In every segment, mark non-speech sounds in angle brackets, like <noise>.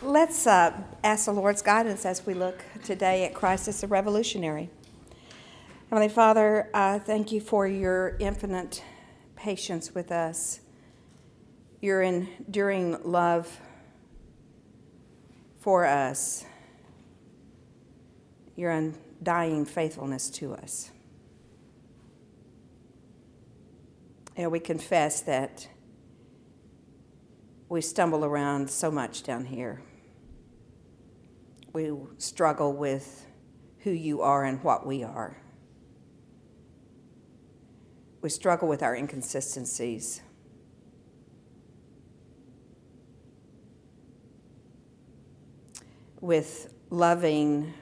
Let's uh, ask the Lord's guidance as we look today at Christ as a revolutionary. Heavenly Father, uh, thank you for your infinite patience with us, your enduring love for us, your undying faithfulness to us. And we confess that we stumble around so much down here. We struggle with who you are and what we are. We struggle with our inconsistencies. With loving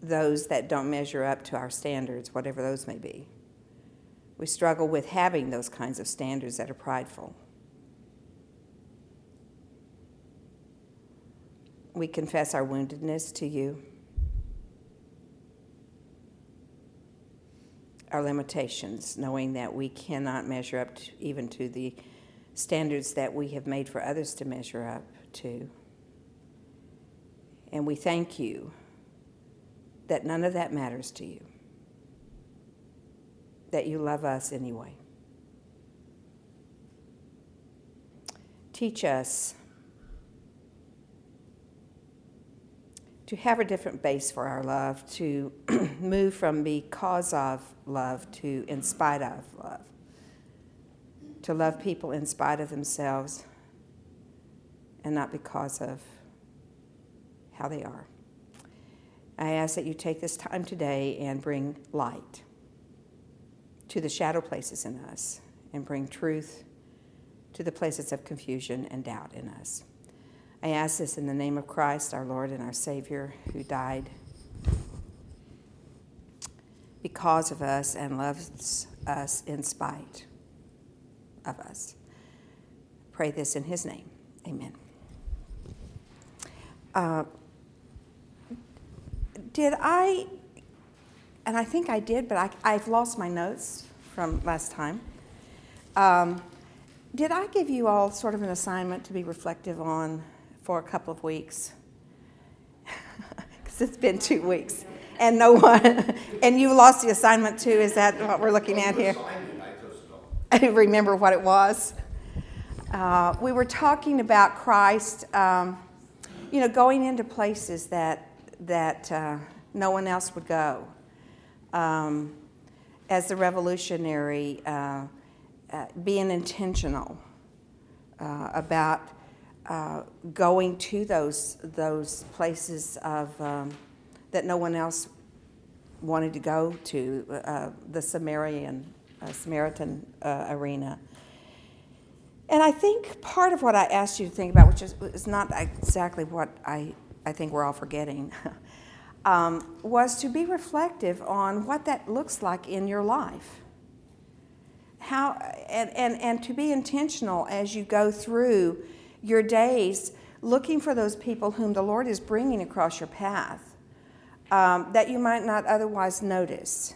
those that don't measure up to our standards, whatever those may be. We struggle with having those kinds of standards that are prideful. We confess our woundedness to you, our limitations, knowing that we cannot measure up to, even to the standards that we have made for others to measure up to. And we thank you that none of that matters to you, that you love us anyway. Teach us to have a different base for our love, to <clears throat> move from because of love to in spite of love, to love people in spite of themselves and not because of how they are. I ask that you take this time today and bring light to the shadow places in us and bring truth to the places of confusion and doubt in us. I ask this in the name of Christ, our Lord and our Savior, who died because of us and loves us in spite of us. Pray this in His name. Amen. Uh, did I, and I think I did, but I, have lost my notes from last time. Um, did I give you all sort of an assignment to be reflective on for a couple of weeks. <laughs> Because it's been two weeks. And no one <laughs> and you lost the assignment too is that what we're looking at here? I <laughs> didn't remember what it was. Uh, we were talking about christ um, you know going into places that that uh, no one else would go. Um, as the revolutionary uh, uh being intentional uh, about uh, going to those those places of um, that no one else wanted to go to uh, the Samaritan uh, Samaritan uh, arena. And I think part of what I asked you to think about, which is, is not exactly what I, I think we're all forgetting, <laughs> um, was to be reflective on what that looks like in your life. How, and, and, and to be intentional as you go through your days looking for those people whom the Lord is bringing across your path um, that you might not otherwise notice.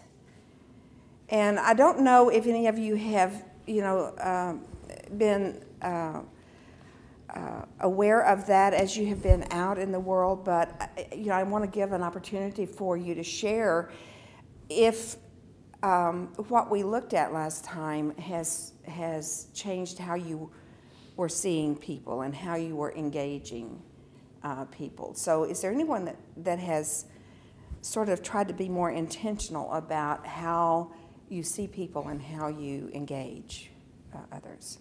And I don't know if any of you have, you know, uh, been uh, uh, aware of that as you have been out in the world, but uh, you know, I want to give an opportunity for you to share if um, what we looked at last time has has changed how you were seeing people and how you were engaging uh, people. So, is there anyone that, that has sort of tried to be more intentional about how you see people and how you engage uh, others?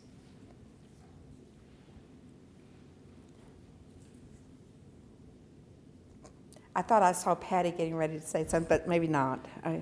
I thought I saw Patty getting ready to say something, but maybe not. I,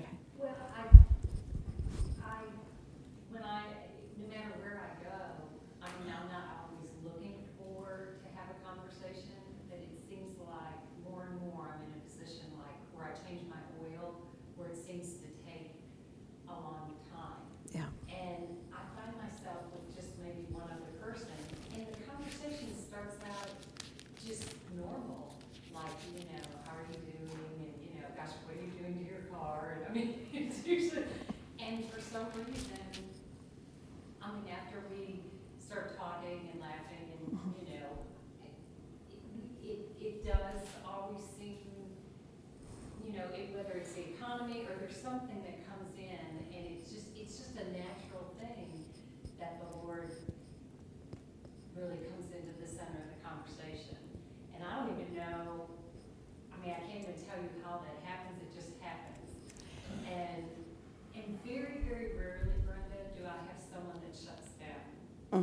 start talking and laughing and, you know, it, it, know, it, whether it's the economy or there's something that comes in and it's just, it's just a natural thing that the Lord really comes into the center of the conversation. And I don't even know, I mean, I can't even tell you how that happens, it just happens. And, and very, very rarely, Brenda, do I have someone that shuts down.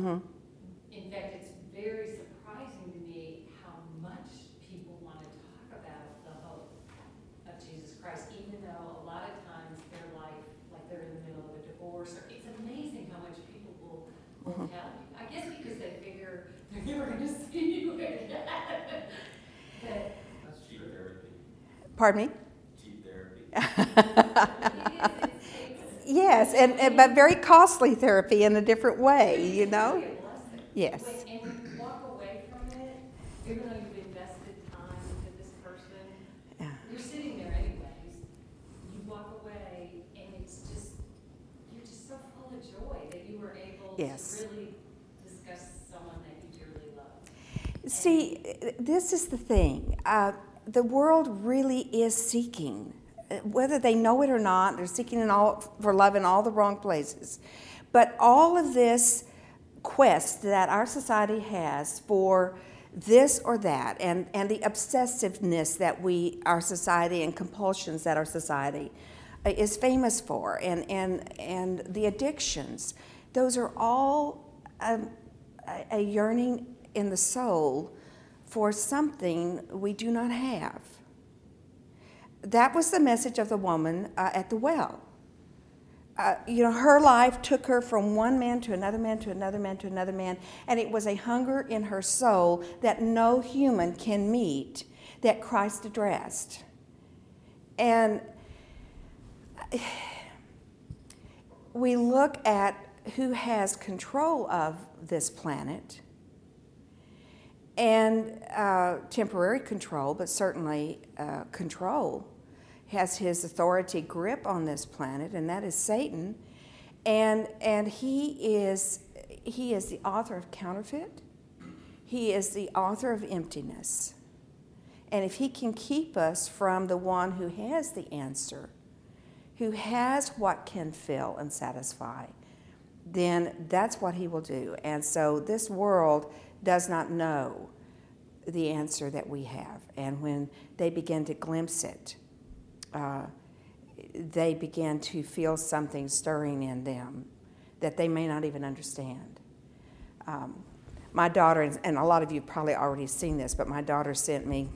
Mm-hmm. In fact, it's very surprising to me how much people want to talk about the hope of Jesus Christ, even though a lot of times their life, like they're in the middle of a divorce, or it's amazing how much people will, will Mhm. tell you. I guess because they figure they're never going <laughs> to see you again. <laughs> But That's cheap therapy, Pardon me? cheap therapy. <laughs> it is, it's, it's. Yes, and, and but very costly therapy in a different way, you know? It's really a blessing. Yes. And you walk away from it, even though you've invested time into this person, Yeah. You're sitting there anyways, you walk away and it's just, you're just so full of joy that you were able to Yes. really discuss someone that you dearly love. See, this is the thing. Uh, the world really is seeking, whether they know it or not. They're seeking in all, for love in all the wrong places. But all of this quest that our society has for this or that, and, and the obsessiveness that we, our society, and compulsions that our society uh, is famous for, and, and, and the addictions, those are all um, a, a yearning in the soul for something we do not have. That was the message of the woman uh, at the well. Uh, you know, her life took her from one man to another man to another man to another man, and it was a hunger in her soul that no human can meet that Christ addressed. And <sighs> we look at who has control of this planet and uh, temporary control, but certainly uh, control, has his authority grip on this planet, and that is Satan. And, and he, is, he is the author of counterfeit, he is the author of emptiness. And if he can keep us from the one who has the answer, who has what can fill and satisfy, then that's what he will do. And so this world does not know the answer that we have. And when they begin to glimpse it, uh, they begin to feel something stirring in them that they may not even understand. Um, my daughter, and a lot of you probably already seen this, but my daughter sent me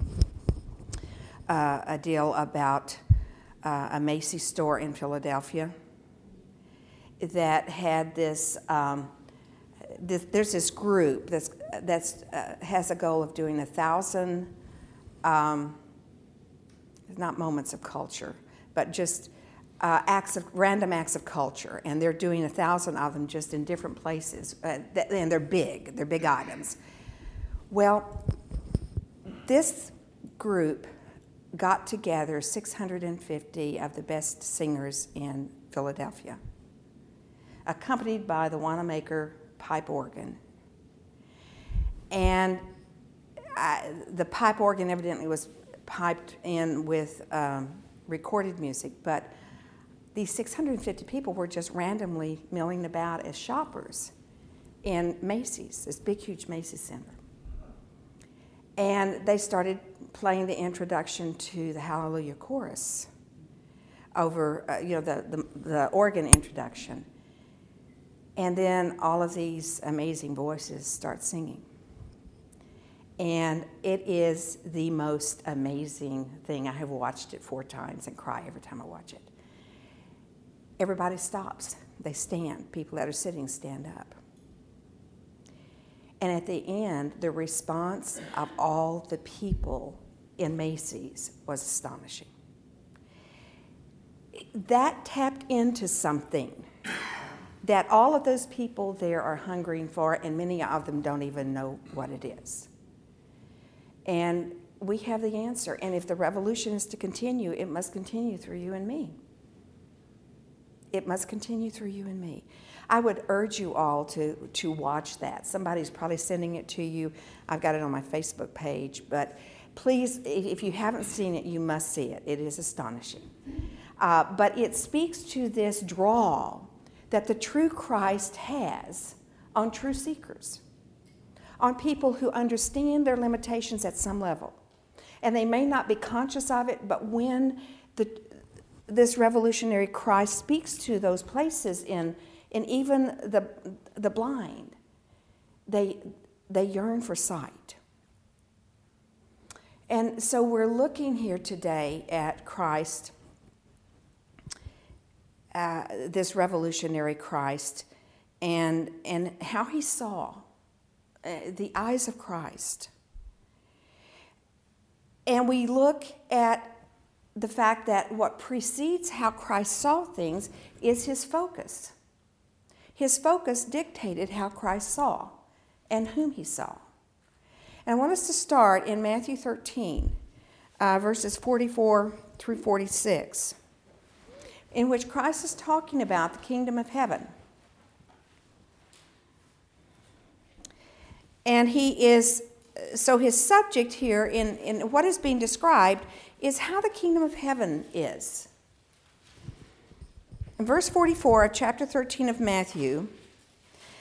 uh, a deal about uh, a Macy's store in Philadelphia that had this, um, this there's this group that's, that's uh, has a goal of doing a thousand, um, not moments of culture, but just uh, acts of random acts of culture, and they're doing a thousand of them just in different places, uh, th- and they're big, they're big items. Well, this group got together 650 of the best singers in Philadelphia, accompanied by the Wanamaker pipe organ. And I, the pipe organ evidently was piped in with um, recorded music, but these 650 people were just randomly milling about as shoppers in Macy's, this big, huge Macy's Center. And they started playing the introduction to the Hallelujah Chorus over, uh, you know, the, the, the organ introduction. And then all of these amazing voices start singing. And it is the most amazing thing. I have watched it four times and cry every time I watch it. Everybody stops, they stand. People that are sitting stand up. And at the end, the response of all the people in Macy's was astonishing. That tapped into something that all of those people there are hungering for, and many of them don't even know what it is. And we have the answer. And if the revolution is to continue, it must continue through you and me. It must continue through you and me. I would urge you all to, to watch that. Somebody's probably sending it to you. I've got it on my Facebook page. But please, if you haven't seen it, you must see it. It is astonishing. Uh, but it speaks to this draw that the true Christ has on true seekers, on people who understand their limitations at some level. And they may not be conscious of it, but when the, this revolutionary Christ speaks to those places in, in even the, the blind, they, they yearn for sight. And so we're looking here today at Christ, uh, this revolutionary Christ, and, and how he saw uh, the eyes of Christ. And we look at the fact that what precedes how Christ saw things is his focus. His focus dictated how Christ saw and whom he saw. And I want us to start in Matthew 13, uh, verses 44 through 46, in which Christ is talking about the kingdom of heaven. And he is, so his subject here in, in what is being described is how the kingdom of heaven is. In verse 44 of chapter 13 of Matthew,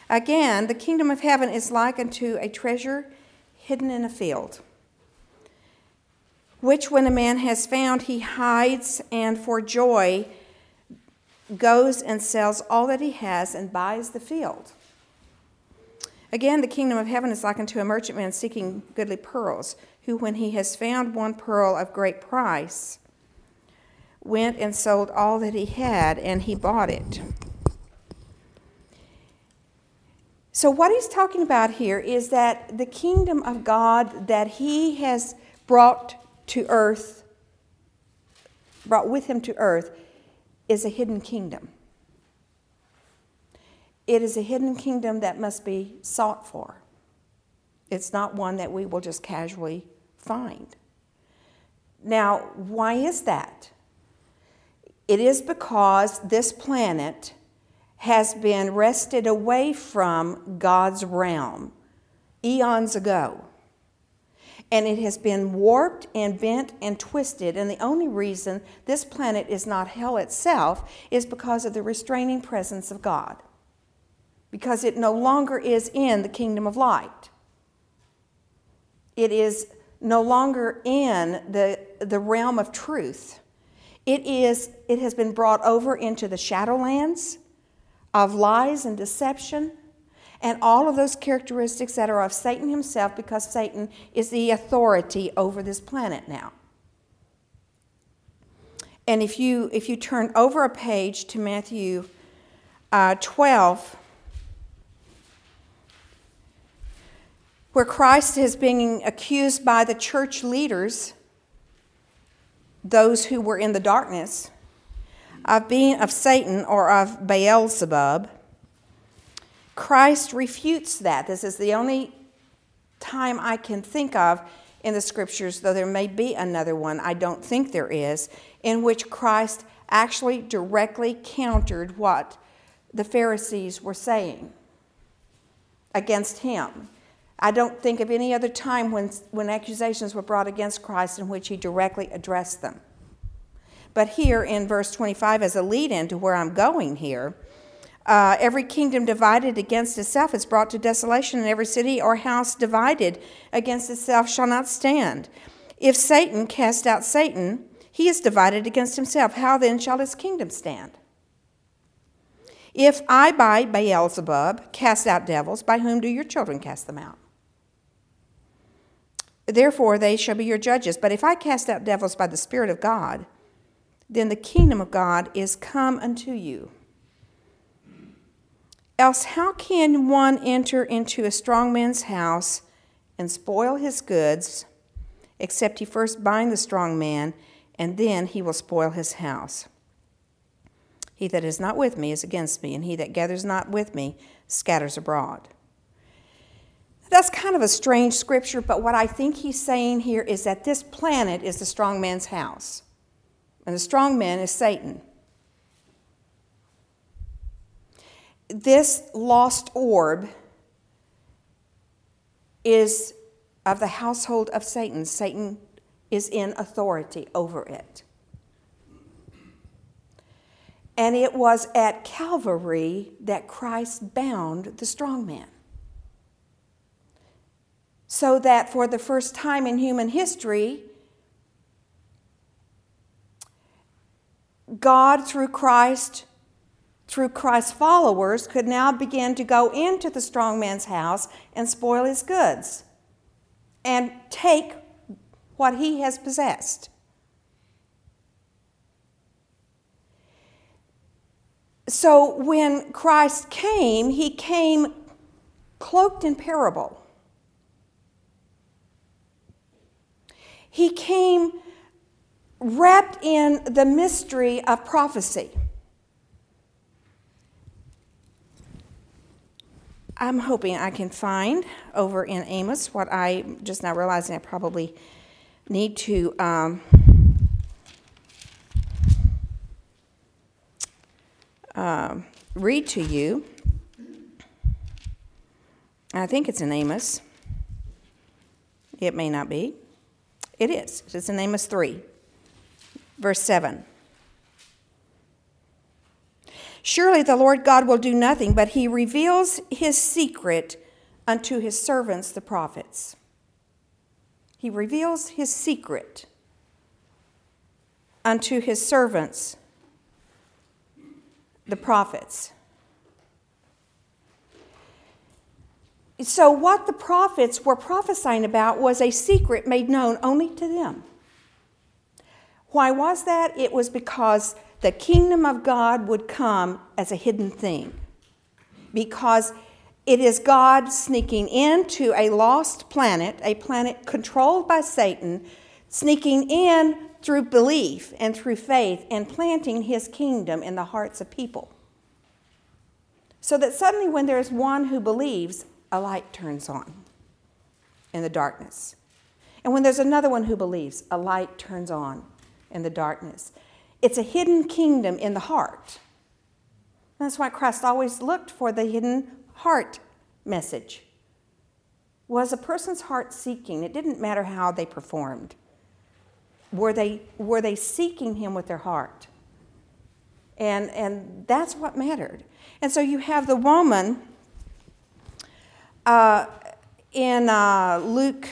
again, the kingdom of heaven is like unto a treasure hidden in a field, which when a man has found, he hides and for joy goes and sells all that he has and buys the field. Again, the kingdom of heaven is like unto a merchantman seeking goodly pearls, who, when he has found one pearl of great price, went and sold all that he had, and he bought it. So, what he's talking about here is that the kingdom of God that he has brought to earth, brought with him to earth, is a hidden kingdom. It is a hidden kingdom that must be sought for. It's not one that we will just casually find. Now, why is that? It is because this planet has been wrested away from God's realm eons ago. And it has been warped and bent and twisted. And the only reason this planet is not hell itself is because of the restraining presence of God because it no longer is in the kingdom of light. It is no longer in the, the realm of truth. It, is, it has been brought over into the shadowlands of lies and deception and all of those characteristics that are of Satan himself because Satan is the authority over this planet now. And if you, if you turn over a page to Matthew uh, 12, where Christ is being accused by the church leaders, those who were in the darkness, of being of Satan or of Beelzebub. Christ refutes that. This is the only time I can think of in the scriptures, though there may be another one, I don't think there is, in which Christ actually directly countered what the Pharisees were saying against him. I don't think of any other time when, when accusations were brought against Christ in which he directly addressed them. But here in verse 25, as a lead in to where I'm going here, uh, every kingdom divided against itself is brought to desolation, and every city or house divided against itself shall not stand. If Satan cast out Satan, he is divided against himself. How then shall his kingdom stand? If I by Beelzebub cast out devils, by whom do your children cast them out? Therefore, they shall be your judges. But if I cast out devils by the Spirit of God, then the kingdom of God is come unto you. Else, how can one enter into a strong man's house and spoil his goods, except he first bind the strong man, and then he will spoil his house? He that is not with me is against me, and he that gathers not with me scatters abroad. That's kind of a strange scripture, but what I think he's saying here is that this planet is the strong man's house, and the strong man is Satan. this lost orb is of the household of Satan. Satan is in authority over it. And it was at Calvary that Christ bound the strong man. So that for the first time in human history, God, through Christ, through Christ's followers, could now begin to go into the strong man's house and spoil his goods and take what he has possessed. So when Christ came, he came cloaked in parable. He came wrapped in the mystery of prophecy. I'm hoping I can find over in Amos what I just now realizing I probably need to um, uh, read to you. I think it's in Amos. It may not be. It is. It's in Amos 3, verse 7. Surely the Lord God will do nothing, but he reveals his secret unto his servants, the prophets. He reveals his secret unto his servants, the prophets. So, what the prophets were prophesying about was a secret made known only to them. Why was that? It was because the kingdom of God would come as a hidden thing. Because it is God sneaking into a lost planet, a planet controlled by Satan, sneaking in through belief and through faith and planting his kingdom in the hearts of people. So that suddenly, when there's one who believes, a light turns on in the darkness. And when there's another one who believes, a light turns on in the darkness. It's a hidden kingdom in the heart. That's why Christ always looked for the hidden heart message. Was a person's heart seeking? It didn't matter how they performed. Were they, were they seeking him with their heart? And, and that's what mattered. And so you have the woman uh, in uh, Luke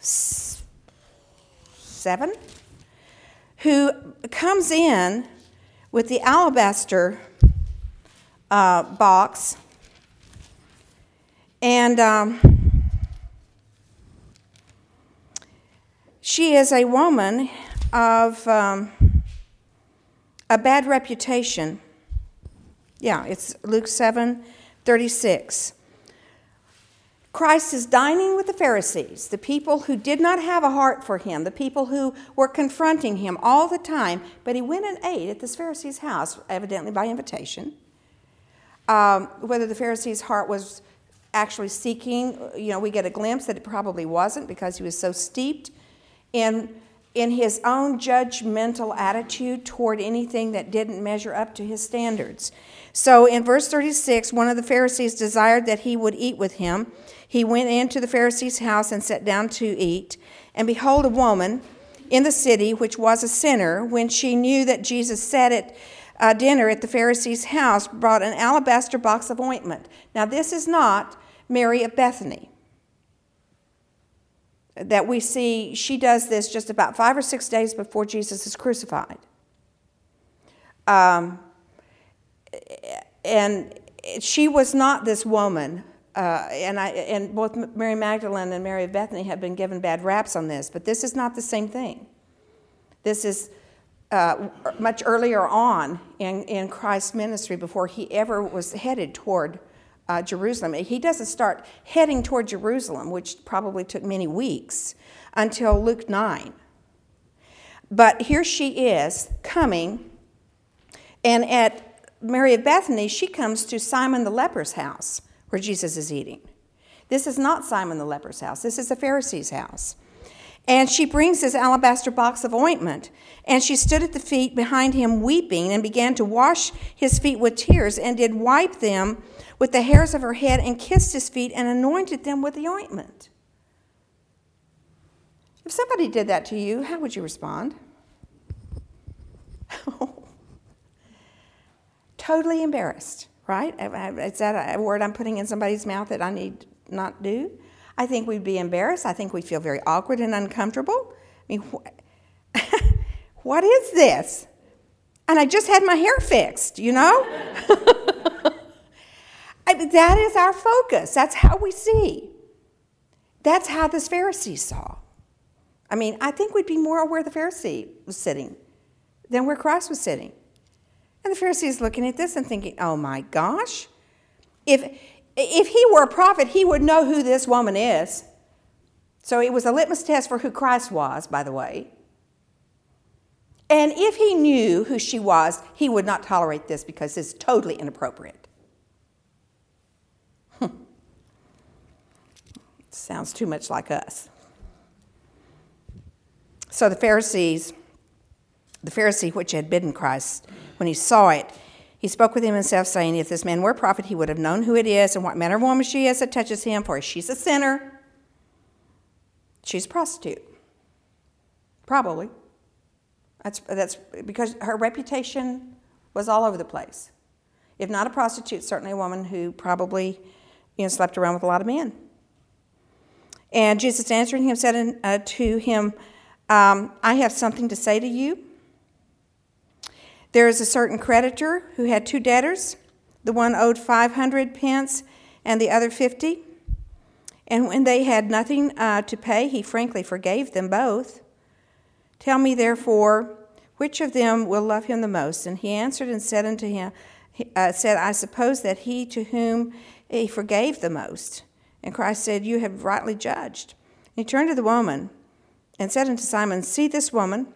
7 who comes in with the alabaster uh, box and um, she is a woman of um, a bad reputation. Yeah, it's Luke 7 36. Christ is dining with the Pharisees, the people who did not have a heart for him, the people who were confronting him all the time. But he went and ate at this Pharisee's house, evidently by invitation. Um, whether the Pharisee's heart was actually seeking, you know, we get a glimpse that it probably wasn't because he was so steeped in, in his own judgmental attitude toward anything that didn't measure up to his standards. So in verse 36, one of the Pharisees desired that he would eat with him. He went into the Pharisee's house and sat down to eat. And behold, a woman in the city, which was a sinner, when she knew that Jesus sat at uh, dinner at the Pharisee's house, brought an alabaster box of ointment. Now, this is not Mary of Bethany. That we see, she does this just about five or six days before Jesus is crucified. Um, and she was not this woman uh, and, I, and both Mary Magdalene and Mary of Bethany have been given bad raps on this, but this is not the same thing. This is uh, much earlier on in, in Christ's ministry before he ever was headed toward uh, Jerusalem. He doesn't start heading toward Jerusalem, which probably took many weeks, until Luke 9. But here she is coming, and at Mary of Bethany, she comes to Simon the leper's house where Jesus is eating. This is not Simon the leper's house, this is the Pharisee's house. And she brings this alabaster box of ointment. And she stood at the feet behind him weeping and began to wash his feet with tears and did wipe them with the hairs of her head and kissed his feet and anointed them with the ointment. If somebody did that to you, how would you respond? <laughs> Oh, totally embarrassed, right? Is that a word I'm putting in somebody's mouth that I need not do? I think we'd be embarrassed. I think we'd feel very awkward and uncomfortable. I mean, wh- <laughs> what is this? And I just had my hair fixed, you know? <laughs> I, that is our focus. That's how we see. That's how the Pharisee saw. I mean, I think we'd be more where the Pharisee was sitting than where Christ was sitting. And the Pharisees looking at this and thinking, oh my gosh, if, if he were a prophet, he would know who this woman is. So it was a litmus test for who Christ was, by the way. And if he knew who she was, he would not tolerate this because it's totally inappropriate. Hmm. Sounds too much like us. So the Pharisees, the Pharisee which had bidden Christ, when he saw it, he spoke with him himself, saying, If this man were a prophet, he would have known who it is and what manner of woman she is that touches him, for she's a sinner. She's a prostitute. Probably. That's, that's because her reputation was all over the place. If not a prostitute, certainly a woman who probably you know, slept around with a lot of men. And Jesus answering him said uh, to him, um, I have something to say to you. There is a certain creditor who had two debtors. The one owed 500 pence and the other 50. And when they had nothing uh, to pay, he frankly forgave them both. Tell me, therefore, which of them will love him the most? And he answered and said unto him, uh, said, I suppose that he to whom he forgave the most. And Christ said, You have rightly judged. And he turned to the woman and said unto Simon, See this woman.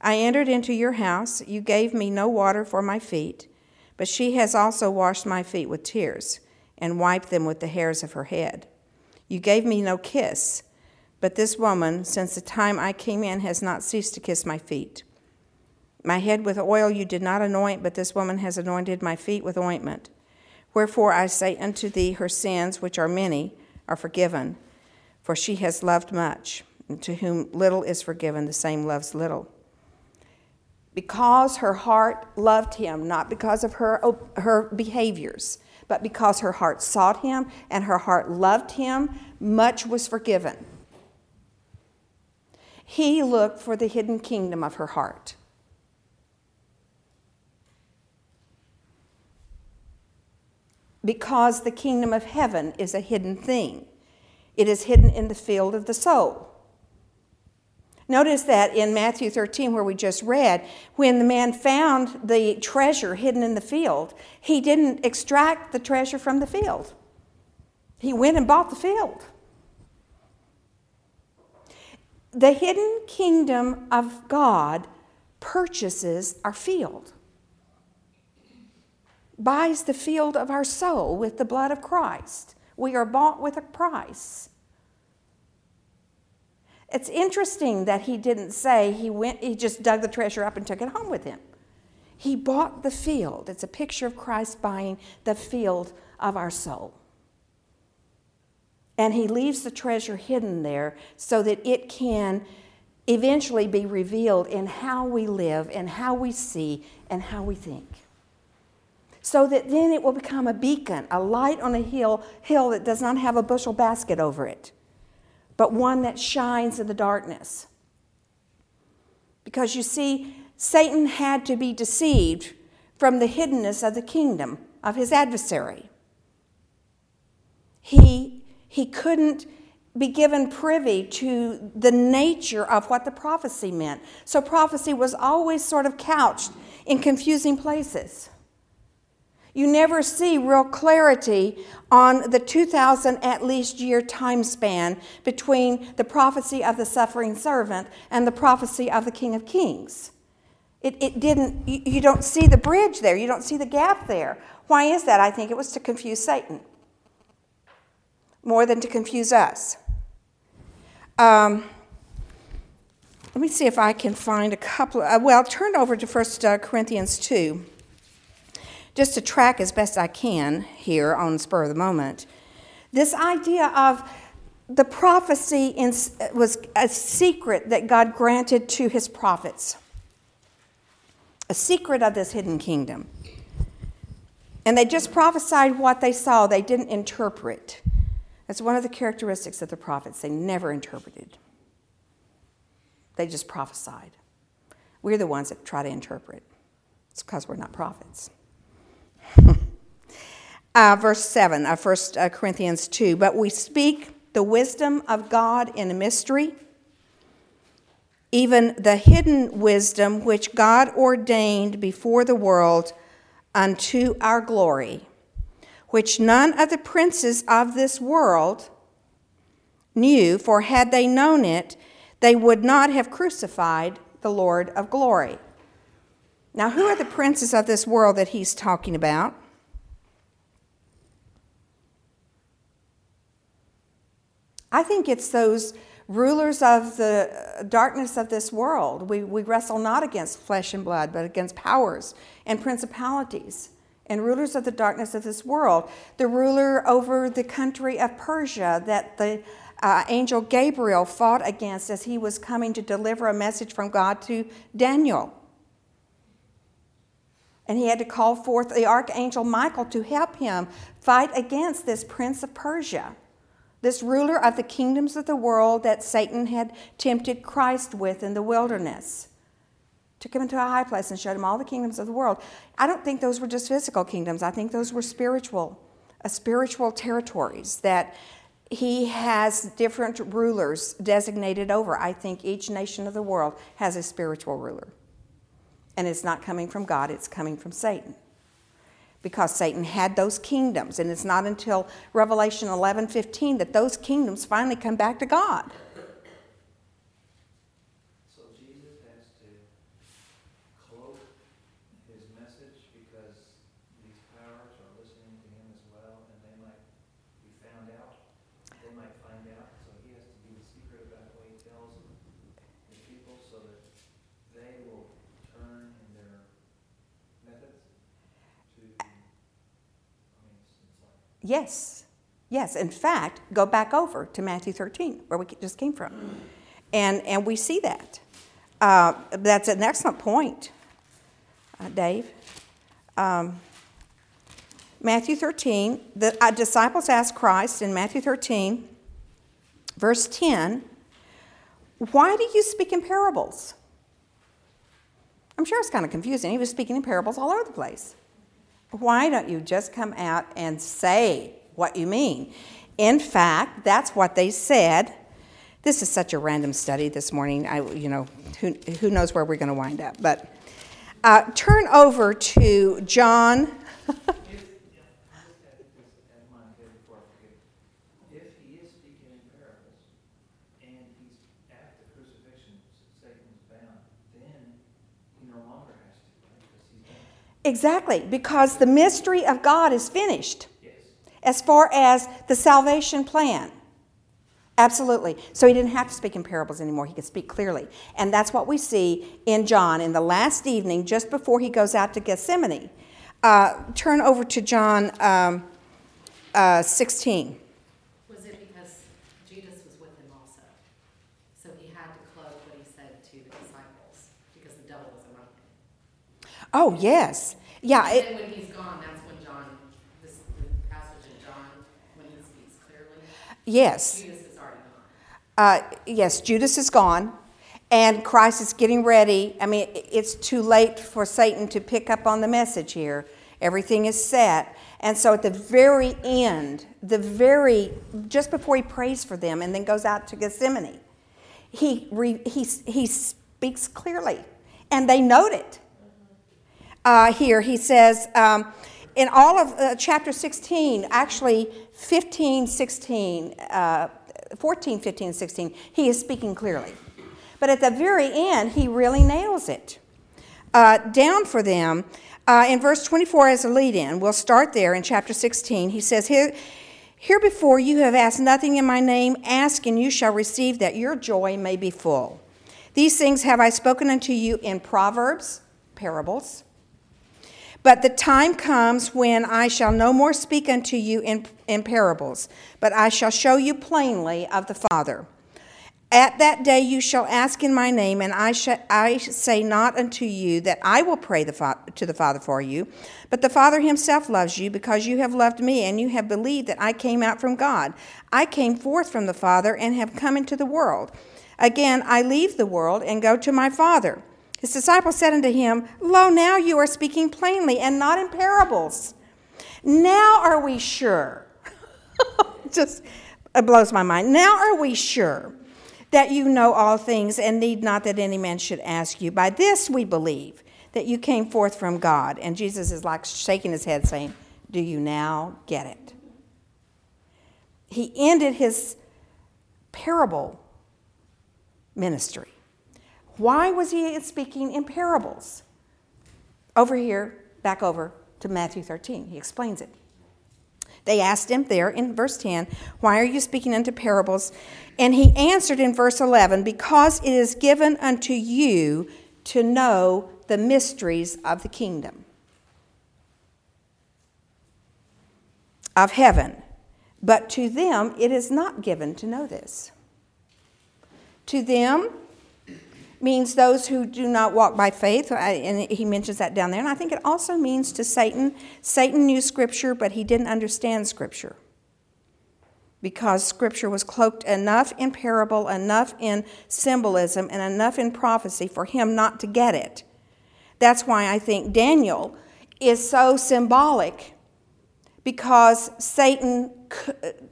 I entered into your house. You gave me no water for my feet, but she has also washed my feet with tears and wiped them with the hairs of her head. You gave me no kiss, but this woman, since the time I came in, has not ceased to kiss my feet. My head with oil you did not anoint, but this woman has anointed my feet with ointment. Wherefore I say unto thee, her sins, which are many, are forgiven, for she has loved much. And to whom little is forgiven, the same loves little because her heart loved him, not because of her, her behaviors, but because her heart sought him and her heart loved him, much was forgiven. He looked for the hidden kingdom of her heart. Because the kingdom of heaven is a hidden thing, it is hidden in the field of the soul. Notice that in Matthew 13, where we just read, when the man found the treasure hidden in the field, he didn't extract the treasure from the field. He went and bought the field. The hidden kingdom of God purchases our field, buys the field of our soul with the blood of Christ. We are bought with a price. It's interesting that he didn't say he went he just dug the treasure up and took it home with him. He bought the field. It's a picture of Christ buying the field of our soul. And he leaves the treasure hidden there so that it can eventually be revealed in how we live and how we see and how we think. So that then it will become a beacon, a light on a hill, hill that does not have a bushel basket over it but one that shines in the darkness. Because you see, Satan had to be deceived from the hiddenness of the kingdom of his adversary. He, he couldn't be given privy to the nature of what the prophecy meant. So prophecy was always sort of couched in confusing places. You never see real clarity on the 2,000 at least year time span between the prophecy of the suffering servant and the prophecy of the King of Kings. It, it didn't, you, you don't see the bridge there, you don't see the gap there. Why is that? I think it was to confuse Satan more than to confuse us. Um, let me see if I can find a couple. Uh, well, turn over to First uh, Corinthians 2, just to track as best I can here on the spur of the moment. This idea of the prophecy in, was a secret that God granted to his prophets, a secret of this hidden kingdom. And they just prophesied what they saw, they didn't interpret. That's one of the characteristics of the prophets, they never interpreted. They just prophesied. We're the ones that try to interpret. It's because we're not prophets. <laughs> uh, verse 7 of 1 uh, Corinthians 2 But we speak the wisdom of God in a mystery, even the hidden wisdom which God ordained before the world unto our glory, which none of the princes of this world knew, for had they known it, they would not have crucified the Lord of glory. Now, who are the princes of this world that he's talking about? I think it's those rulers of the darkness of this world. We, we wrestle not against flesh and blood, but against powers and principalities and rulers of the darkness of this world. The ruler over the country of Persia that the uh, angel Gabriel fought against as he was coming to deliver a message from God to Daniel. And he had to call forth the archangel Michael to help him fight against this prince of Persia, this ruler of the kingdoms of the world that Satan had tempted Christ with in the wilderness. Took him into a high place and showed him all the kingdoms of the world. I don't think those were just physical kingdoms, I think those were spiritual, uh, spiritual territories that he has different rulers designated over. I think each nation of the world has a spiritual ruler. And it's not coming from God, it's coming from Satan. Because Satan had those kingdoms, and it's not until Revelation 11 15 that those kingdoms finally come back to God. So Jesus has to cloak his message because these powers are listening to him as well, and they might be found out. They might find out, so he has to be secret about what he tells the people so that they will turn in their methods to, I mean, it's, it's like, Yes, yes. In fact, go back over to Matthew 13, where we just came from. And, and we see that. Uh, that's an excellent point, uh, Dave. Um, Matthew 13, the uh, disciples asked Christ in Matthew 13, verse 10, Why do you speak in parables? I'm sure it's kind of confusing. He was speaking in parables all over the place. Why don't you just come out and say what you mean? In fact, that's what they said. This is such a random study this morning. I, you know, who, who knows where we're going to wind up? But uh, turn over to John. <laughs> if, yeah, I just had this at my head before I forget. If he is speaking in parables, and he's at the crucifixion, Satan's bound, then he no longer has to, right? Because he's bound. Exactly, because the mystery of God is finished Yes. as far as the salvation plan. Absolutely. So he didn't have to speak in parables anymore. He could speak clearly. And that's what we see in John in the last evening, just before he goes out to Gethsemane. Uh, turn over to John um, uh, 16. Was it because Judas was with him also? So he had to close what he said to the disciples because the devil was among them. Oh, yes. Yeah. And It, then when he's gone, that's when John, this the passage in John, when he speaks clearly, yes. Judas is already gone. Uh, yes, Judas is gone, and Christ is getting ready. I mean, i- it's too late for Satan to pick up on the message here. Everything is set. And so at the very end, the very, just before he prays for them and then goes out to Gethsemane, he, re, he, he speaks clearly, and they note it. Uh, here he says, um, in all of uh, chapter 16, actually 15, 16, uh, 14, 15, 16, he is speaking clearly. But at the very end, he really nails it. Uh, down for them, uh, in verse 24 as a lead in, we'll start there in chapter 16. He says, Here, here before you have asked nothing in my name, ask and you shall receive that your joy may be full. These things have I spoken unto you in proverbs, parables. But the time comes when I shall no more speak unto you in, in parables, but I shall show you plainly of the Father. At that day you shall ask in my name, and I, sh- I say not unto you that I will pray the fa- to the Father for you, but the Father himself loves you, because you have loved me, and you have believed that I came out from God. I came forth from the Father, and have come into the world. Again, I leave the world and go to my Father. His disciples said unto him, Lo, now you are speaking plainly, and not in parables. Now are we sure? <laughs> Just it blows my mind. Now are we sure that you know all things and need not that any man should ask you? By this we believe that you came forth from God. And Jesus is like shaking his head, saying, Do you now get it? He ended his parable ministry. Why was he speaking in parables? Over here, back over to Matthew 13. He explains it. They asked him there in verse 10, Why are you speaking unto parables? And he answered in verse 11, Because it is given unto you to know the mysteries of the kingdom of heaven. But to them it is not given to know this. To them means those who do not walk by faith, uh, and he mentions that down there. And I think it also means to Satan. Satan knew Scripture, but he didn't understand Scripture because Scripture was cloaked enough in parable, enough in symbolism, and enough in prophecy for him not to get it. That's why I think Daniel is so symbolic because Satan,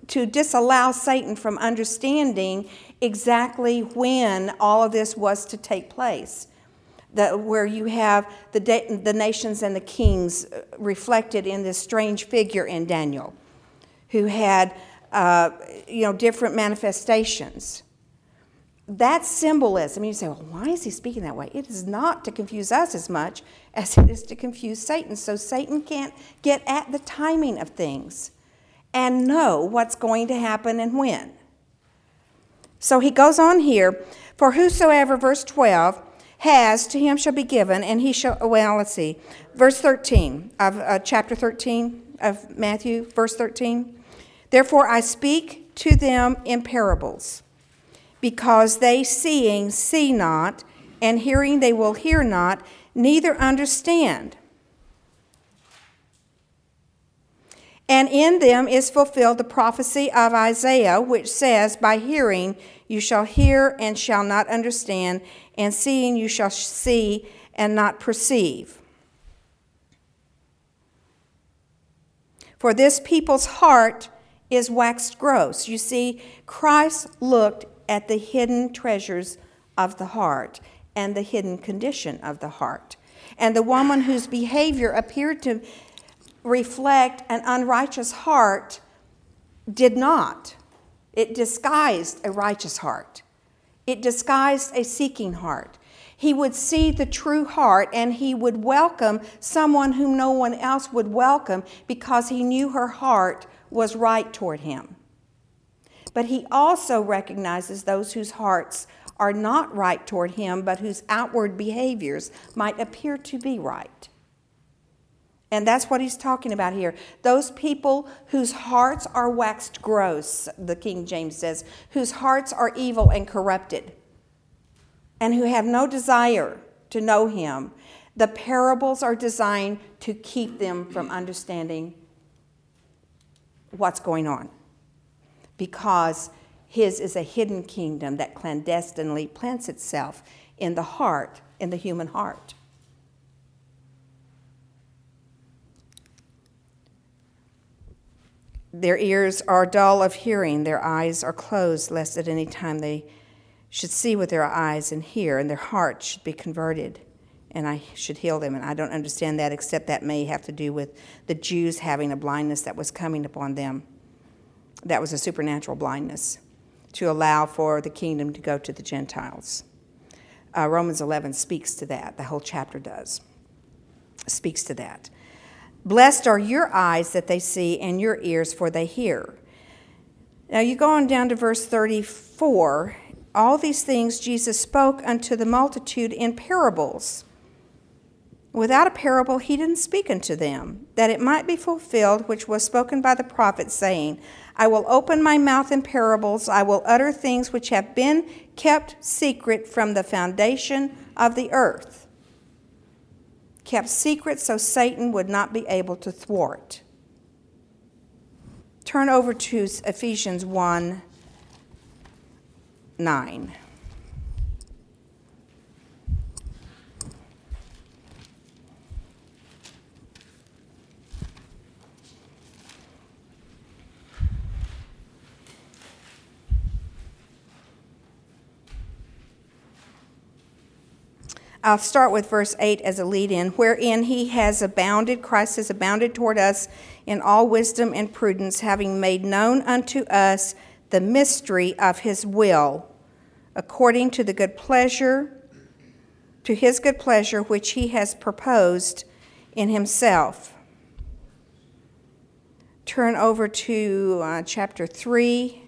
to disallow Satan from understanding exactly when all of this was to take place. The, where you have the, the nations and the kings reflected in this strange figure in Daniel, who had uh, you know different manifestations. That's symbolism. You say, well, why is he speaking that way? It is not to confuse us as much as it is to confuse Satan. So Satan can't get at the timing of things and know what's going to happen and when. So he goes on here, for whosoever, verse 12, has, to him shall be given, and he shall, well, let's see, verse 13 of uh, chapter 13 of Matthew, verse 13. Therefore I speak to them in parables, because they seeing see not, and hearing they will hear not, neither understand. And in them is fulfilled the prophecy of Isaiah, which says, By hearing you shall hear and shall not understand, and seeing you shall see and not perceive. For this people's heart is waxed gross. You see, Christ looked at the hidden treasures of the heart and the hidden condition of the heart. And the woman whose behavior appeared to reflect an unrighteous heart did not. It disguised a righteous heart, it disguised a seeking heart. He would see the true heart and he would welcome someone whom no one else would welcome because he knew her heart was right toward him. But he also recognizes those whose hearts are not right toward him, but whose outward behaviors might appear to be right. And that's what he's talking about here. Those people whose hearts are waxed gross, the King James says, whose hearts are evil and corrupted, and who have no desire to know him. The parables are designed to keep them from understanding what's going on. Because his is a hidden kingdom that clandestinely plants itself in the heart, in the human heart. Their ears are dull of hearing, their eyes are closed, lest at any time they should see with their eyes and hear, and their hearts should be converted, and I should heal them. And I don't understand that, except that may have to do with the Jews having a blindness that was coming upon them. That was a supernatural blindness to allow for the kingdom to go to the Gentiles. Uh, Romans 11 speaks to that, the whole chapter does, speaks to that. Blessed are your eyes that they see, and your ears for they hear. Now you go on down to verse 34 All these things Jesus spoke unto the multitude in parables. Without a parable, he didn't speak unto them, that it might be fulfilled which was spoken by the prophet, saying, I will open my mouth in parables, I will utter things which have been kept secret from the foundation of the earth. Kept secret so Satan would not be able to thwart. Turn over to Ephesians 1 9. I'll start with verse 8 as a lead in, wherein he has abounded, Christ has abounded toward us in all wisdom and prudence, having made known unto us the mystery of his will, according to the good pleasure, to his good pleasure which he has proposed in himself. Turn over to uh, chapter 3,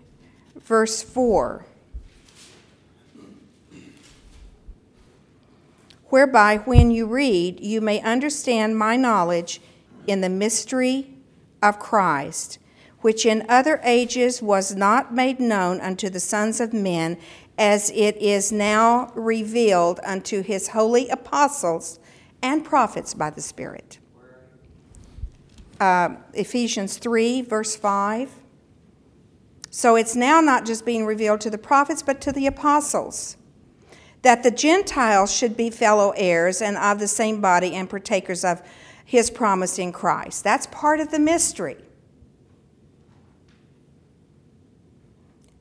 verse 4. Whereby when you read, you may understand my knowledge in the mystery of Christ, which in other ages was not made known unto the sons of men, as it is now revealed unto his holy apostles and prophets by the Spirit. Uh, Ephesians 3, verse 5. So it's now not just being revealed to the prophets, but to the apostles that the Gentiles should be fellow heirs and of the same body and partakers of his promise in Christ. That's part of the mystery.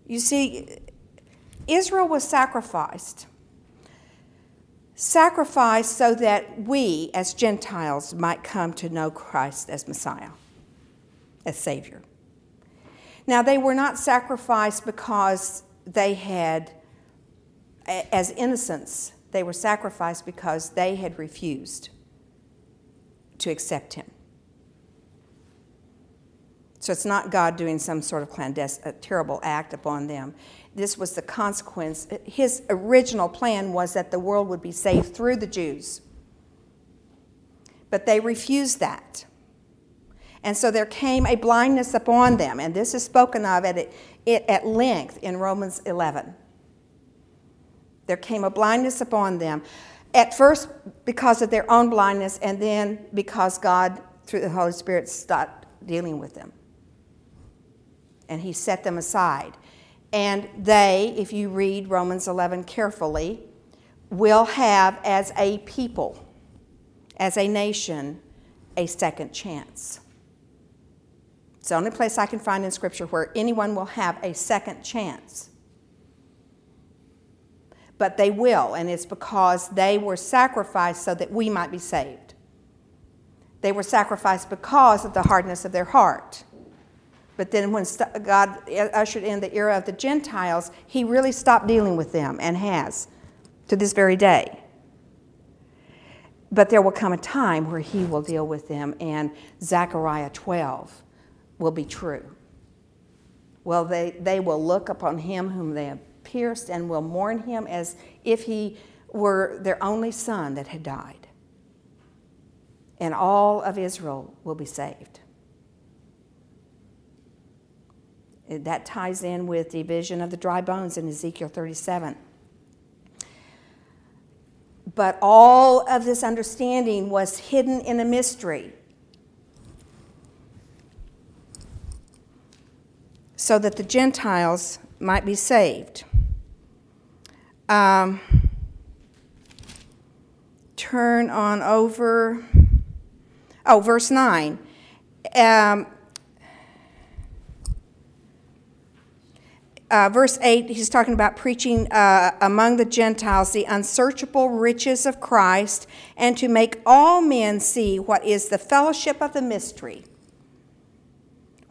You see, Israel was sacrificed. Sacrificed so that we, as Gentiles, might come to know Christ as Messiah, as Savior. Now, they were not sacrificed because they had as innocents, they were sacrificed because they had refused to accept him. So it's not God doing some sort of clandestine, terrible act upon them. This was the consequence. His original plan was that the world would be saved through the Jews. But they refused that. And so there came a blindness upon them, and this is spoken of at, at length in Romans 11. There came a blindness upon them. At first, because of their own blindness, and then because God, through the Holy Spirit, stopped dealing with them. And He set them aside. And they, if you read Romans 11 carefully, will have as a people, as a nation, a second chance. It's the only place I can find in Scripture where anyone will have a second chance but they will, and it's because they were sacrificed so that we might be saved. They were sacrificed because of the hardness of their heart. But then, when God ushered in the era of the Gentiles, He really stopped dealing with them and has to this very day. But there will come a time where He will deal with them, and Zechariah 12 will be true. Well, they, they will look upon Him whom they have pierced and will mourn him as if he were their only son that had died. And all of Israel will be saved. That ties in with the vision of the dry bones in Ezekiel 37. But all of this understanding was hidden in a mystery. So that the Gentiles might be saved. Um, turn on over. Oh, verse 9. Um, uh, verse 8, he's talking about preaching uh, among the Gentiles the unsearchable riches of Christ and to make all men see what is the fellowship of the mystery,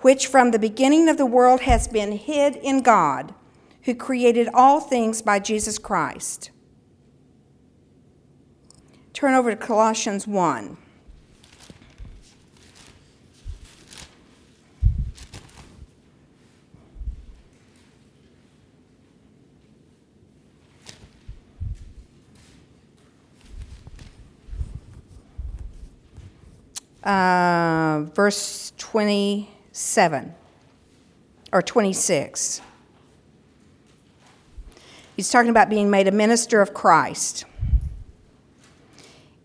which from the beginning of the world has been hid in God who created all things by Jesus Christ. Turn over to Colossians 1. Uh, verse 27 or 26. He's talking about being made a minister of Christ.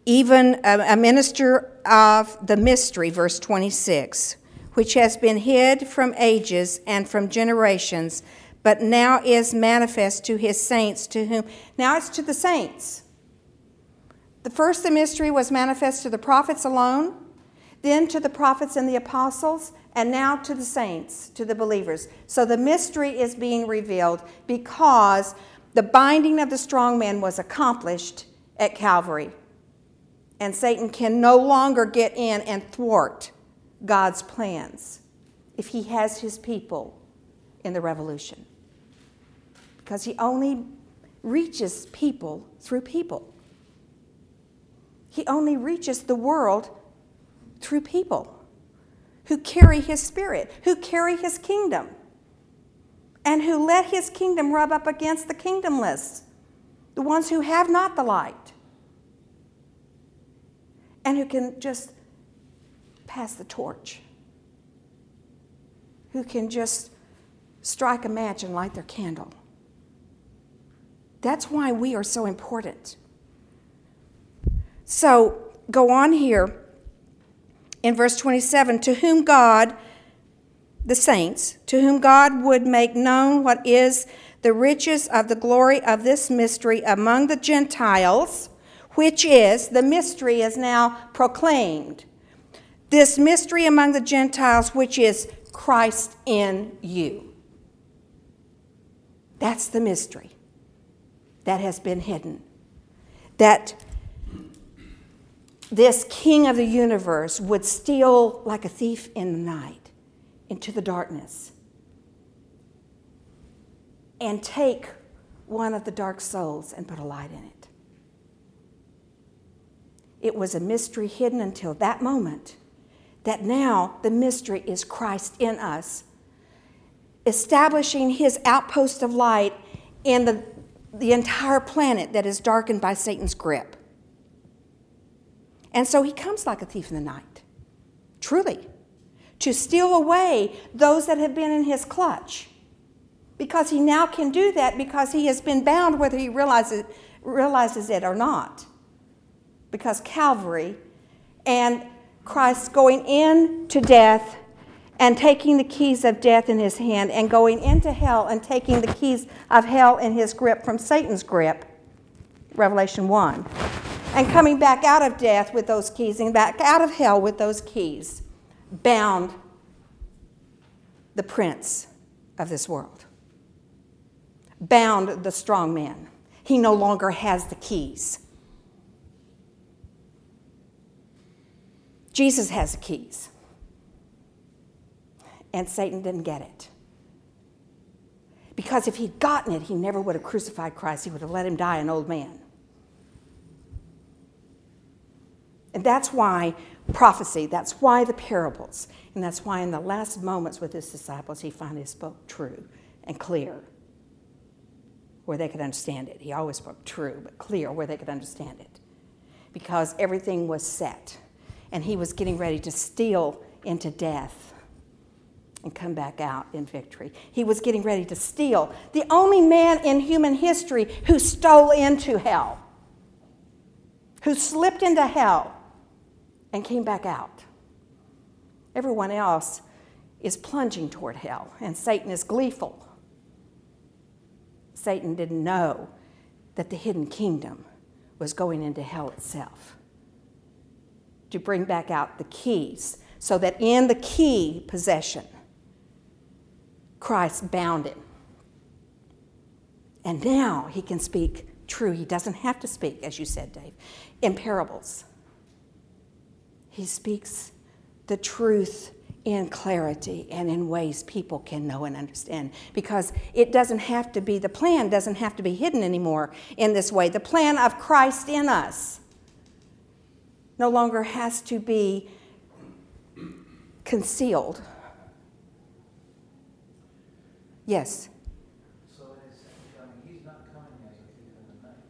Even a, a minister of the mystery, verse 26, which has been hid from ages and from generations, but now is manifest to his saints, to whom. Now it's to the saints. The first, the mystery was manifest to the prophets alone, then to the prophets and the apostles, and now to the saints, to the believers. So the mystery is being revealed because the binding of the strong man was accomplished at Calvary. And Satan can no longer get in and thwart God's plans if he has his people in the revolution. Because he only reaches people through people. He only reaches the world through people who carry his spirit, who carry his kingdom, and who let his kingdom rub up against the kingdomless, the ones who have not the light, and who can just pass the torch, who can just strike a match and light their candle. That's why we are so important. So go on here in verse 27 to whom God, the saints, to whom God would make known what is the riches of the glory of this mystery among the Gentiles, which is, the mystery is now proclaimed. This mystery among the Gentiles, which is Christ in you. That's the mystery that has been hidden. That this king of the universe would steal like a thief in the night into the darkness and take one of the dark souls and put a light in it. It was a mystery hidden until that moment, that now the mystery is Christ in us, establishing his outpost of light in the, the entire planet that is darkened by Satan's grip. And so he comes like a thief in the night, truly, to steal away those that have been in his clutch. Because he now can do that because he has been bound whether he realizes, realizes it or not. Because Calvary and Christ going in to death and taking the keys of death in his hand and going into hell and taking the keys of hell in his grip from Satan's grip, Revelation 1 and coming back out of death with those keys and back out of hell with those keys, bound the prince of this world, bound the strong man. He no longer has the keys. Jesus has the keys, and Satan didn't get it. Because if he'd gotten it, he never would have crucified Christ. He would have let him die an old man. And that's why prophecy, that's why the parables, and that's why in the last moments with his disciples, he finally spoke true and clear where they could understand it. He always spoke true, but clear where they could understand it. Because everything was set, and he was getting ready to steal into death and come back out in victory. He was getting ready to steal, the only man in human history who stole into hell, who slipped into hell and came back out. Everyone else is plunging toward hell, and Satan is gleeful. Satan didn't know that the hidden kingdom was going into hell itself to bring back out the keys so that in the key possession, Christ bound him. And now he can speak true. He doesn't have to speak, as you said, Dave, in parables. He speaks the truth in clarity and in ways people can know and understand because it doesn't have to be the plan doesn't have to be hidden anymore in this way the plan of christ in us no longer has to be concealed yes So in his second coming, he's not coming as a thief in the night.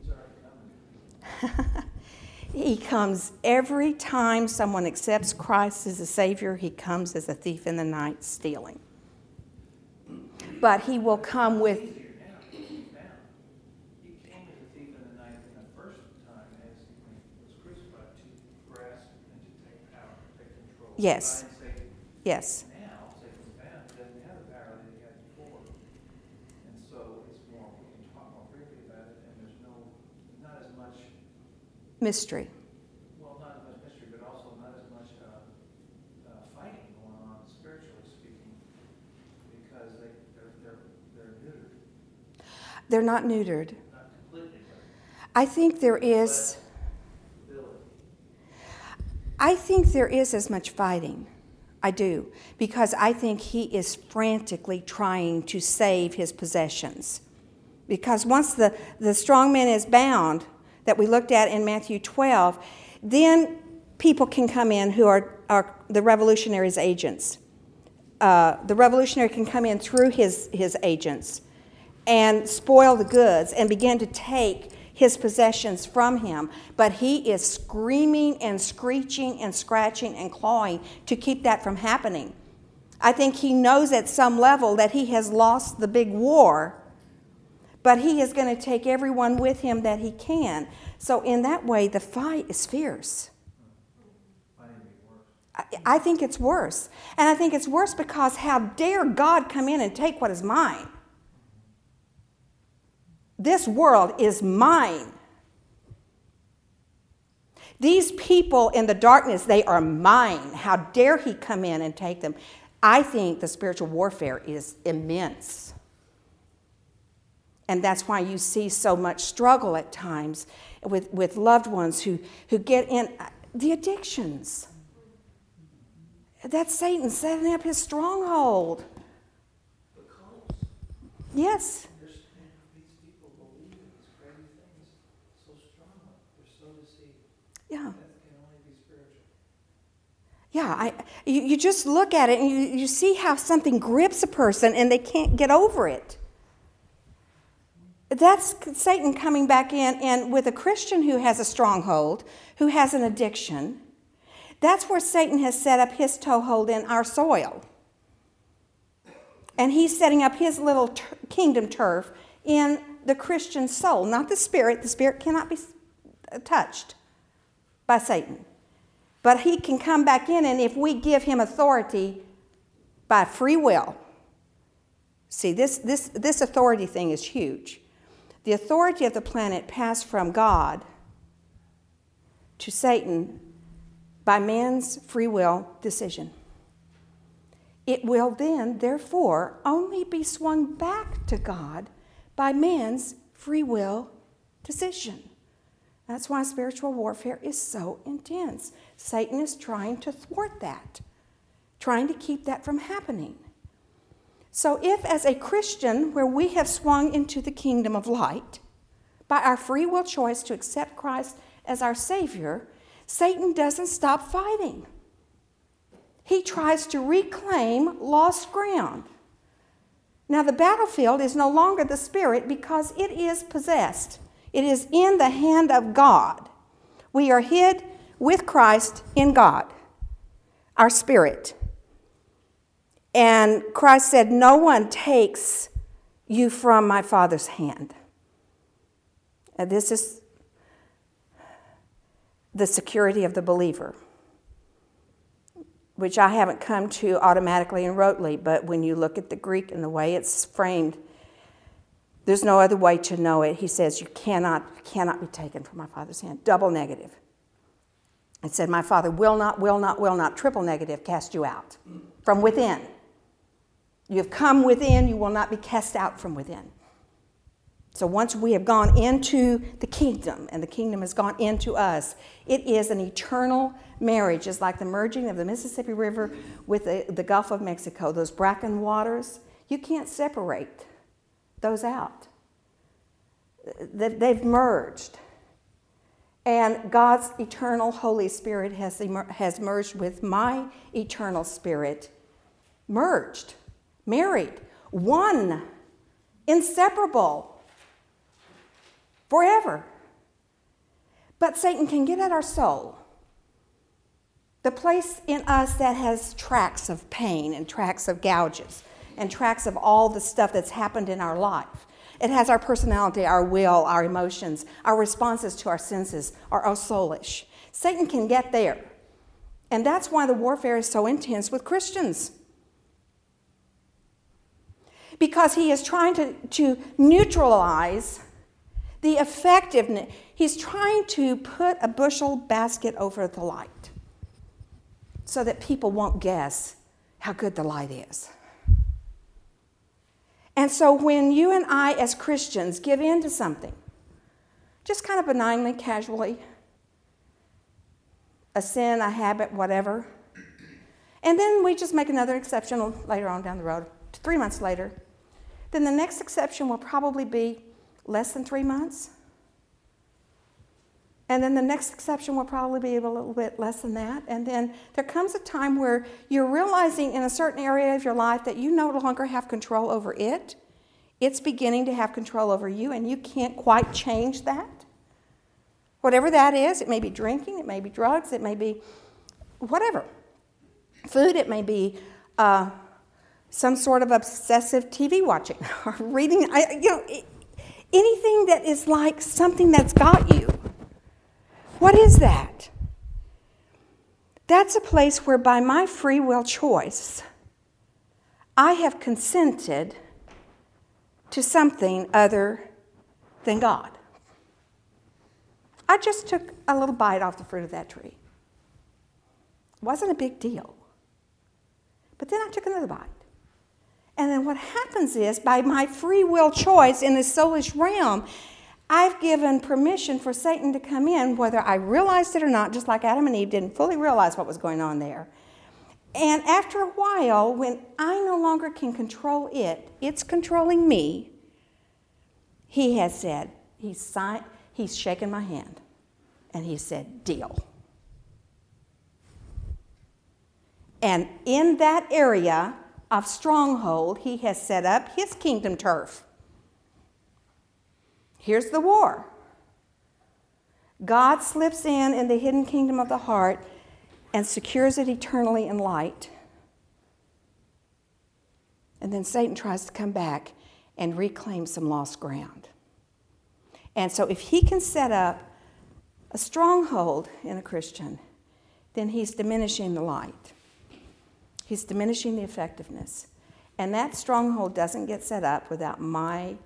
He's already coming. <laughs> He comes every time someone accepts Christ as a Savior, he comes as a thief in the night stealing. But he will come with, Yes. now, because he's bound. He came as a thief in the night in the first time as when he was crucified to grasp and to take power, take control. Yes. Bind Satan. yes, Now, Satan's bound, he doesn't have the power that he had before. And so it's more, we can talk more freely about it, and there's no, not as much, mystery. well, not as much mystery, but also not as much, uh, uh, fighting going on spiritually speaking, because they, they're, they're, they're neutered, They're not neutered. not completely, but I think there is. I think there is as much fighting. I do. Because I think he is frantically trying to save his possessions. Because once the, the strong man is bound, that we looked at in Matthew 12, then people can come in who are, are the revolutionary's agents. Uh, the revolutionary can come in through his, his agents and spoil the goods and begin to take his possessions from him. But he is screaming and screeching and scratching and clawing to keep that from happening. I think he knows at some level that he has lost the big war, but he is going to take everyone with him that he can. So, in that way, the fight is fierce. I think it's worse. And I think it's worse because how dare God come in and take what is mine? This world is mine. These people in the darkness, they are mine. How dare he come in and take them? I think the spiritual warfare is immense. And that's why you see so much struggle at times with, with loved ones who, who get in uh, the addictions. That's Satan setting up his stronghold. Yes. Yeah. Yeah. I, you, you just look at it and you, you see how something grips a person and they can't get over it. That's Satan coming back in, and with a Christian who has a stronghold, who has an addiction, that's where Satan has set up his toehold in our soil. And he's setting up his little tur kingdom turf in the Christian soul, not the spirit. The spirit cannot be touched by Satan. But he can come back in, and if we give him authority by free will, see, this, this, this authority thing is huge. The authority of the planet passed from God to Satan by man's free will decision. It will then, therefore, only be swung back to God by man's free will decision. That's why spiritual warfare is so intense. Satan is trying to thwart that, trying to keep that from happening. So, if as a Christian, where we have swung into the kingdom of light by our free will choice to accept Christ as our Savior, Satan doesn't stop fighting. He tries to reclaim lost ground. Now, the battlefield is no longer the spirit because it is possessed, it is in the hand of God. We are hid with Christ in God, our spirit. And Christ said, No one takes you from my Father's hand. And this is the security of the believer, which I haven't come to automatically and rotely, but when you look at the Greek and the way it's framed, there's no other way to know it. He says, You cannot, cannot be taken from my Father's hand. Double negative. It said, My Father will not, will not, will not, triple negative, cast you out from within. You have come within, you will not be cast out from within. So once we have gone into the kingdom and the kingdom has gone into us, it is an eternal marriage. It's like the merging of the Mississippi River with the, the Gulf of Mexico, those bracken waters. You can't separate those out. They- They've merged. And God's eternal Holy Spirit has, has merged with my eternal spirit, merged, married, one, inseparable, forever. But Satan can get at our soul. The place in us that has tracks of pain and tracks of gouges and tracks of all the stuff that's happened in our life. It has our personality, our will, our emotions, our responses to our senses all soulish. Satan can get there. And that's why the warfare is so intense with Christians. Because he is trying to, to neutralize the effectiveness. He's trying to put a bushel basket over the light so that people won't guess how good the light is. And so when you and I, as Christians, give in to something, just kind of benignly, casually, a sin, a habit, whatever, and then we just make another exception later on down the road, three months later, then the next exception will probably be less than three months. And then the next exception will probably be a little bit less than that. And then there comes a time where you're realizing in a certain area of your life that you no longer have control over it. It's beginning to have control over you, and you can't quite change that. Whatever that is, it may be drinking, it may be drugs, it may be whatever. Food, it may be uh, some sort of obsessive TV watching <laughs> or reading. I, you know, anything that is like something that's got you. What is that? That's a place where, by my free will choice, I have consented to something other than God. I just took a little bite off the fruit of that tree. It wasn't a big deal. But then I took another bite. And then what happens is, by my free will choice in the soulish realm, I've given permission for Satan to come in, whether I realized it or not, just like Adam and Eve didn't fully realize what was going on there. And after a while, when I no longer can control it, it's controlling me, he has said, he's, signed, he's shaken my hand, and he said, deal. And in that area of stronghold, he has set up his kingdom turf. Here's the war God slips in in the hidden kingdom of the heart and secures it eternally in light. And then Satan tries to come back and reclaim some lost ground. And so, if he can set up a stronghold in a Christian, then he's diminishing the light. He's diminishing the effectiveness. And that stronghold doesn't get set up without my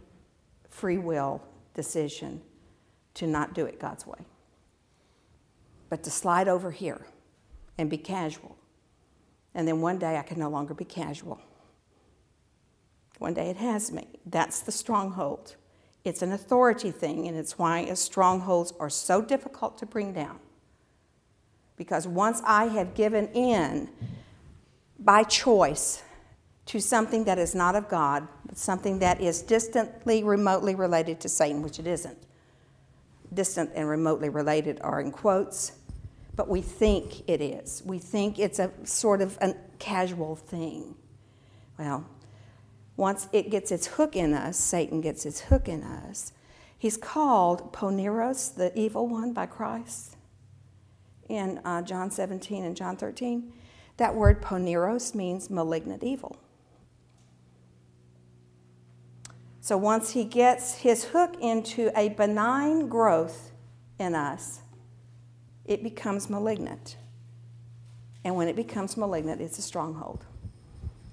free will decision to not do it God's way, but to slide over here and be casual. And then one day I can no longer be casual. One day it has me. That's the stronghold. It's an authority thing, and it's why strongholds are so difficult to bring down. Because once I have given in by choice to something that is not of God, but something that is distantly, remotely related to Satan, which it isn't. Distant and remotely related are in quotes, but we think it is. We think it's a sort of a casual thing. Well, once it gets its hook in us, Satan gets its hook in us, he's called Poneros, the evil one by Christ, in uh, John 17 and John 13. That word poneros means malignant evil. So once he gets his hook into a benign growth in us, it becomes malignant. And when it becomes malignant, it's a stronghold.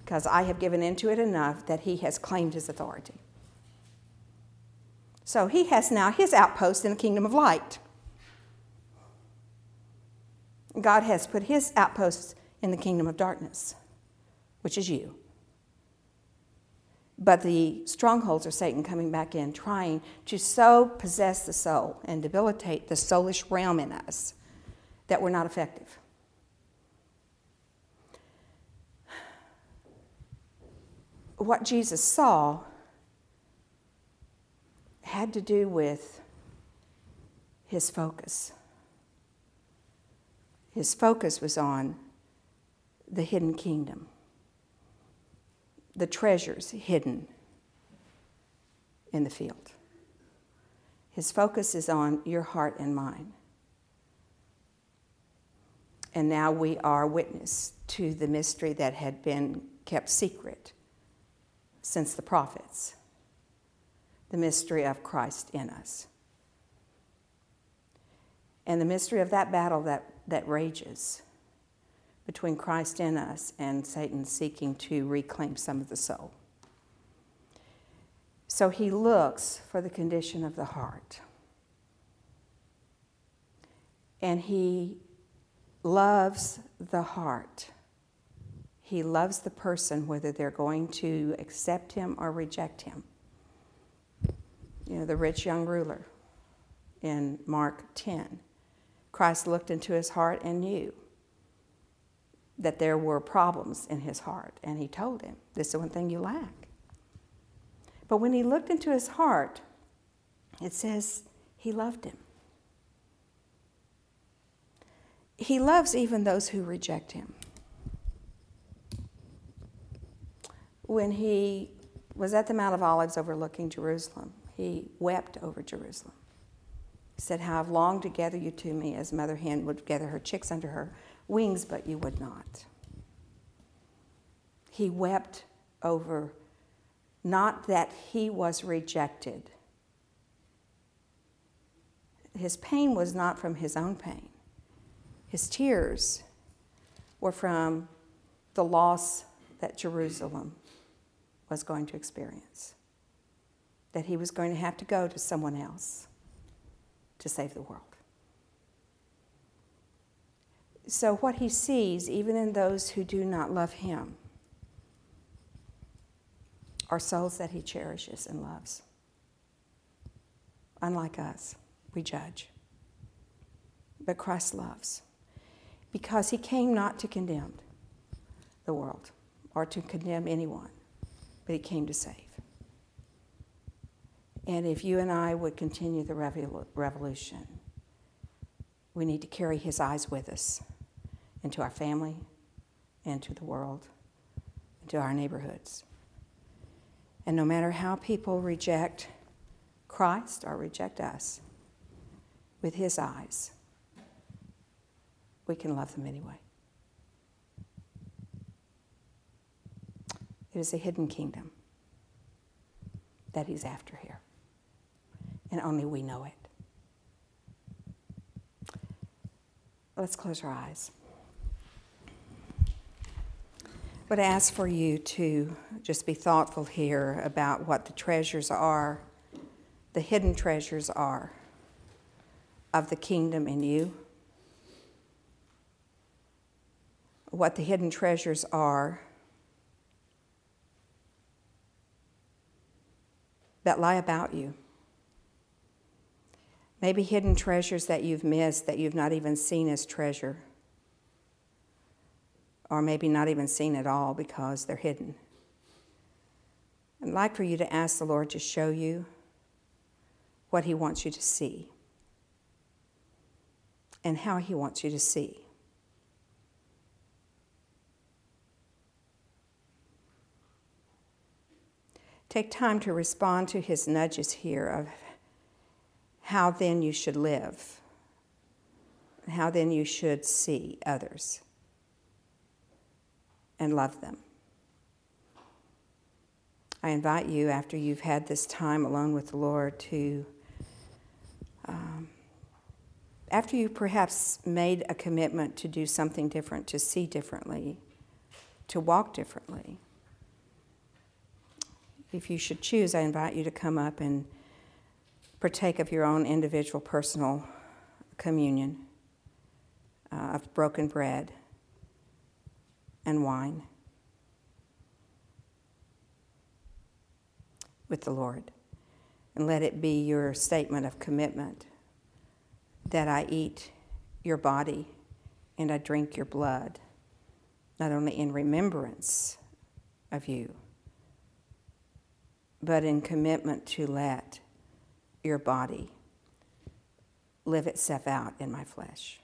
Because I have given into it enough that he has claimed his authority. So he has now his outpost in the kingdom of light. God has put his outposts in the kingdom of darkness, which is you. But the strongholds are Satan coming back in, trying to so possess the soul and debilitate the soulish realm in us that we're not effective. What Jesus saw had to do with his focus. His focus was on the hidden kingdom the treasures hidden in the field. His focus is on your heart and mine. And now we are witness to the mystery that had been kept secret since the prophets the mystery of Christ in us. And the mystery of that battle that, that rages between Christ in us and Satan seeking to reclaim some of the soul. So he looks for the condition of the heart. And he loves the heart. He loves the person, whether they're going to accept him or reject him. You know, the rich young ruler in Mark 10. Christ looked into his heart and knew that there were problems in his heart. And he told him, This is the one thing you lack. But when he looked into his heart, it says he loved him. He loves even those who reject him. When he was at the Mount of Olives overlooking Jerusalem, he wept over Jerusalem. He said, How I've longed to gather you to me as mother hen would gather her chicks under her wings, but you would not. He wept over not that he was rejected. His pain was not from his own pain. His tears were from the loss that Jerusalem was going to experience. That he was going to have to go to someone else to save the world. So, what he sees, even in those who do not love him, are souls that he cherishes and loves. Unlike us, we judge. But Christ loves because he came not to condemn the world or to condemn anyone, but he came to save. And if you and I would continue the revol- revolution, we need to carry his eyes with us into our family, into the world, into our neighborhoods. And no matter how people reject Christ or reject us, with his eyes, we can love them anyway. It is a hidden kingdom that he's after here. And only we know it. Let's close our eyes. I ask for you to just be thoughtful here about what the treasures are, the hidden treasures are of the kingdom in you, what the hidden treasures are that lie about you. Maybe hidden treasures that you've missed that you've not even seen as treasure, or maybe not even seen at all because they're hidden. I'd like for you to ask the Lord to show you what He wants you to see and how He wants you to see. Take time to respond to His nudges here of how then you should live, how then you should see others and love them. I invite you, after you've had this time alone with the Lord, to, um, after you perhaps made a commitment to do something different, to see differently, to walk differently, if you should choose, I invite you to come up and partake of your own individual personal communion uh, of broken bread and wine with the Lord. And let it be your statement of commitment that I eat your body and I drink your blood, not only in remembrance of you, but in commitment to let your body live itself out in my flesh.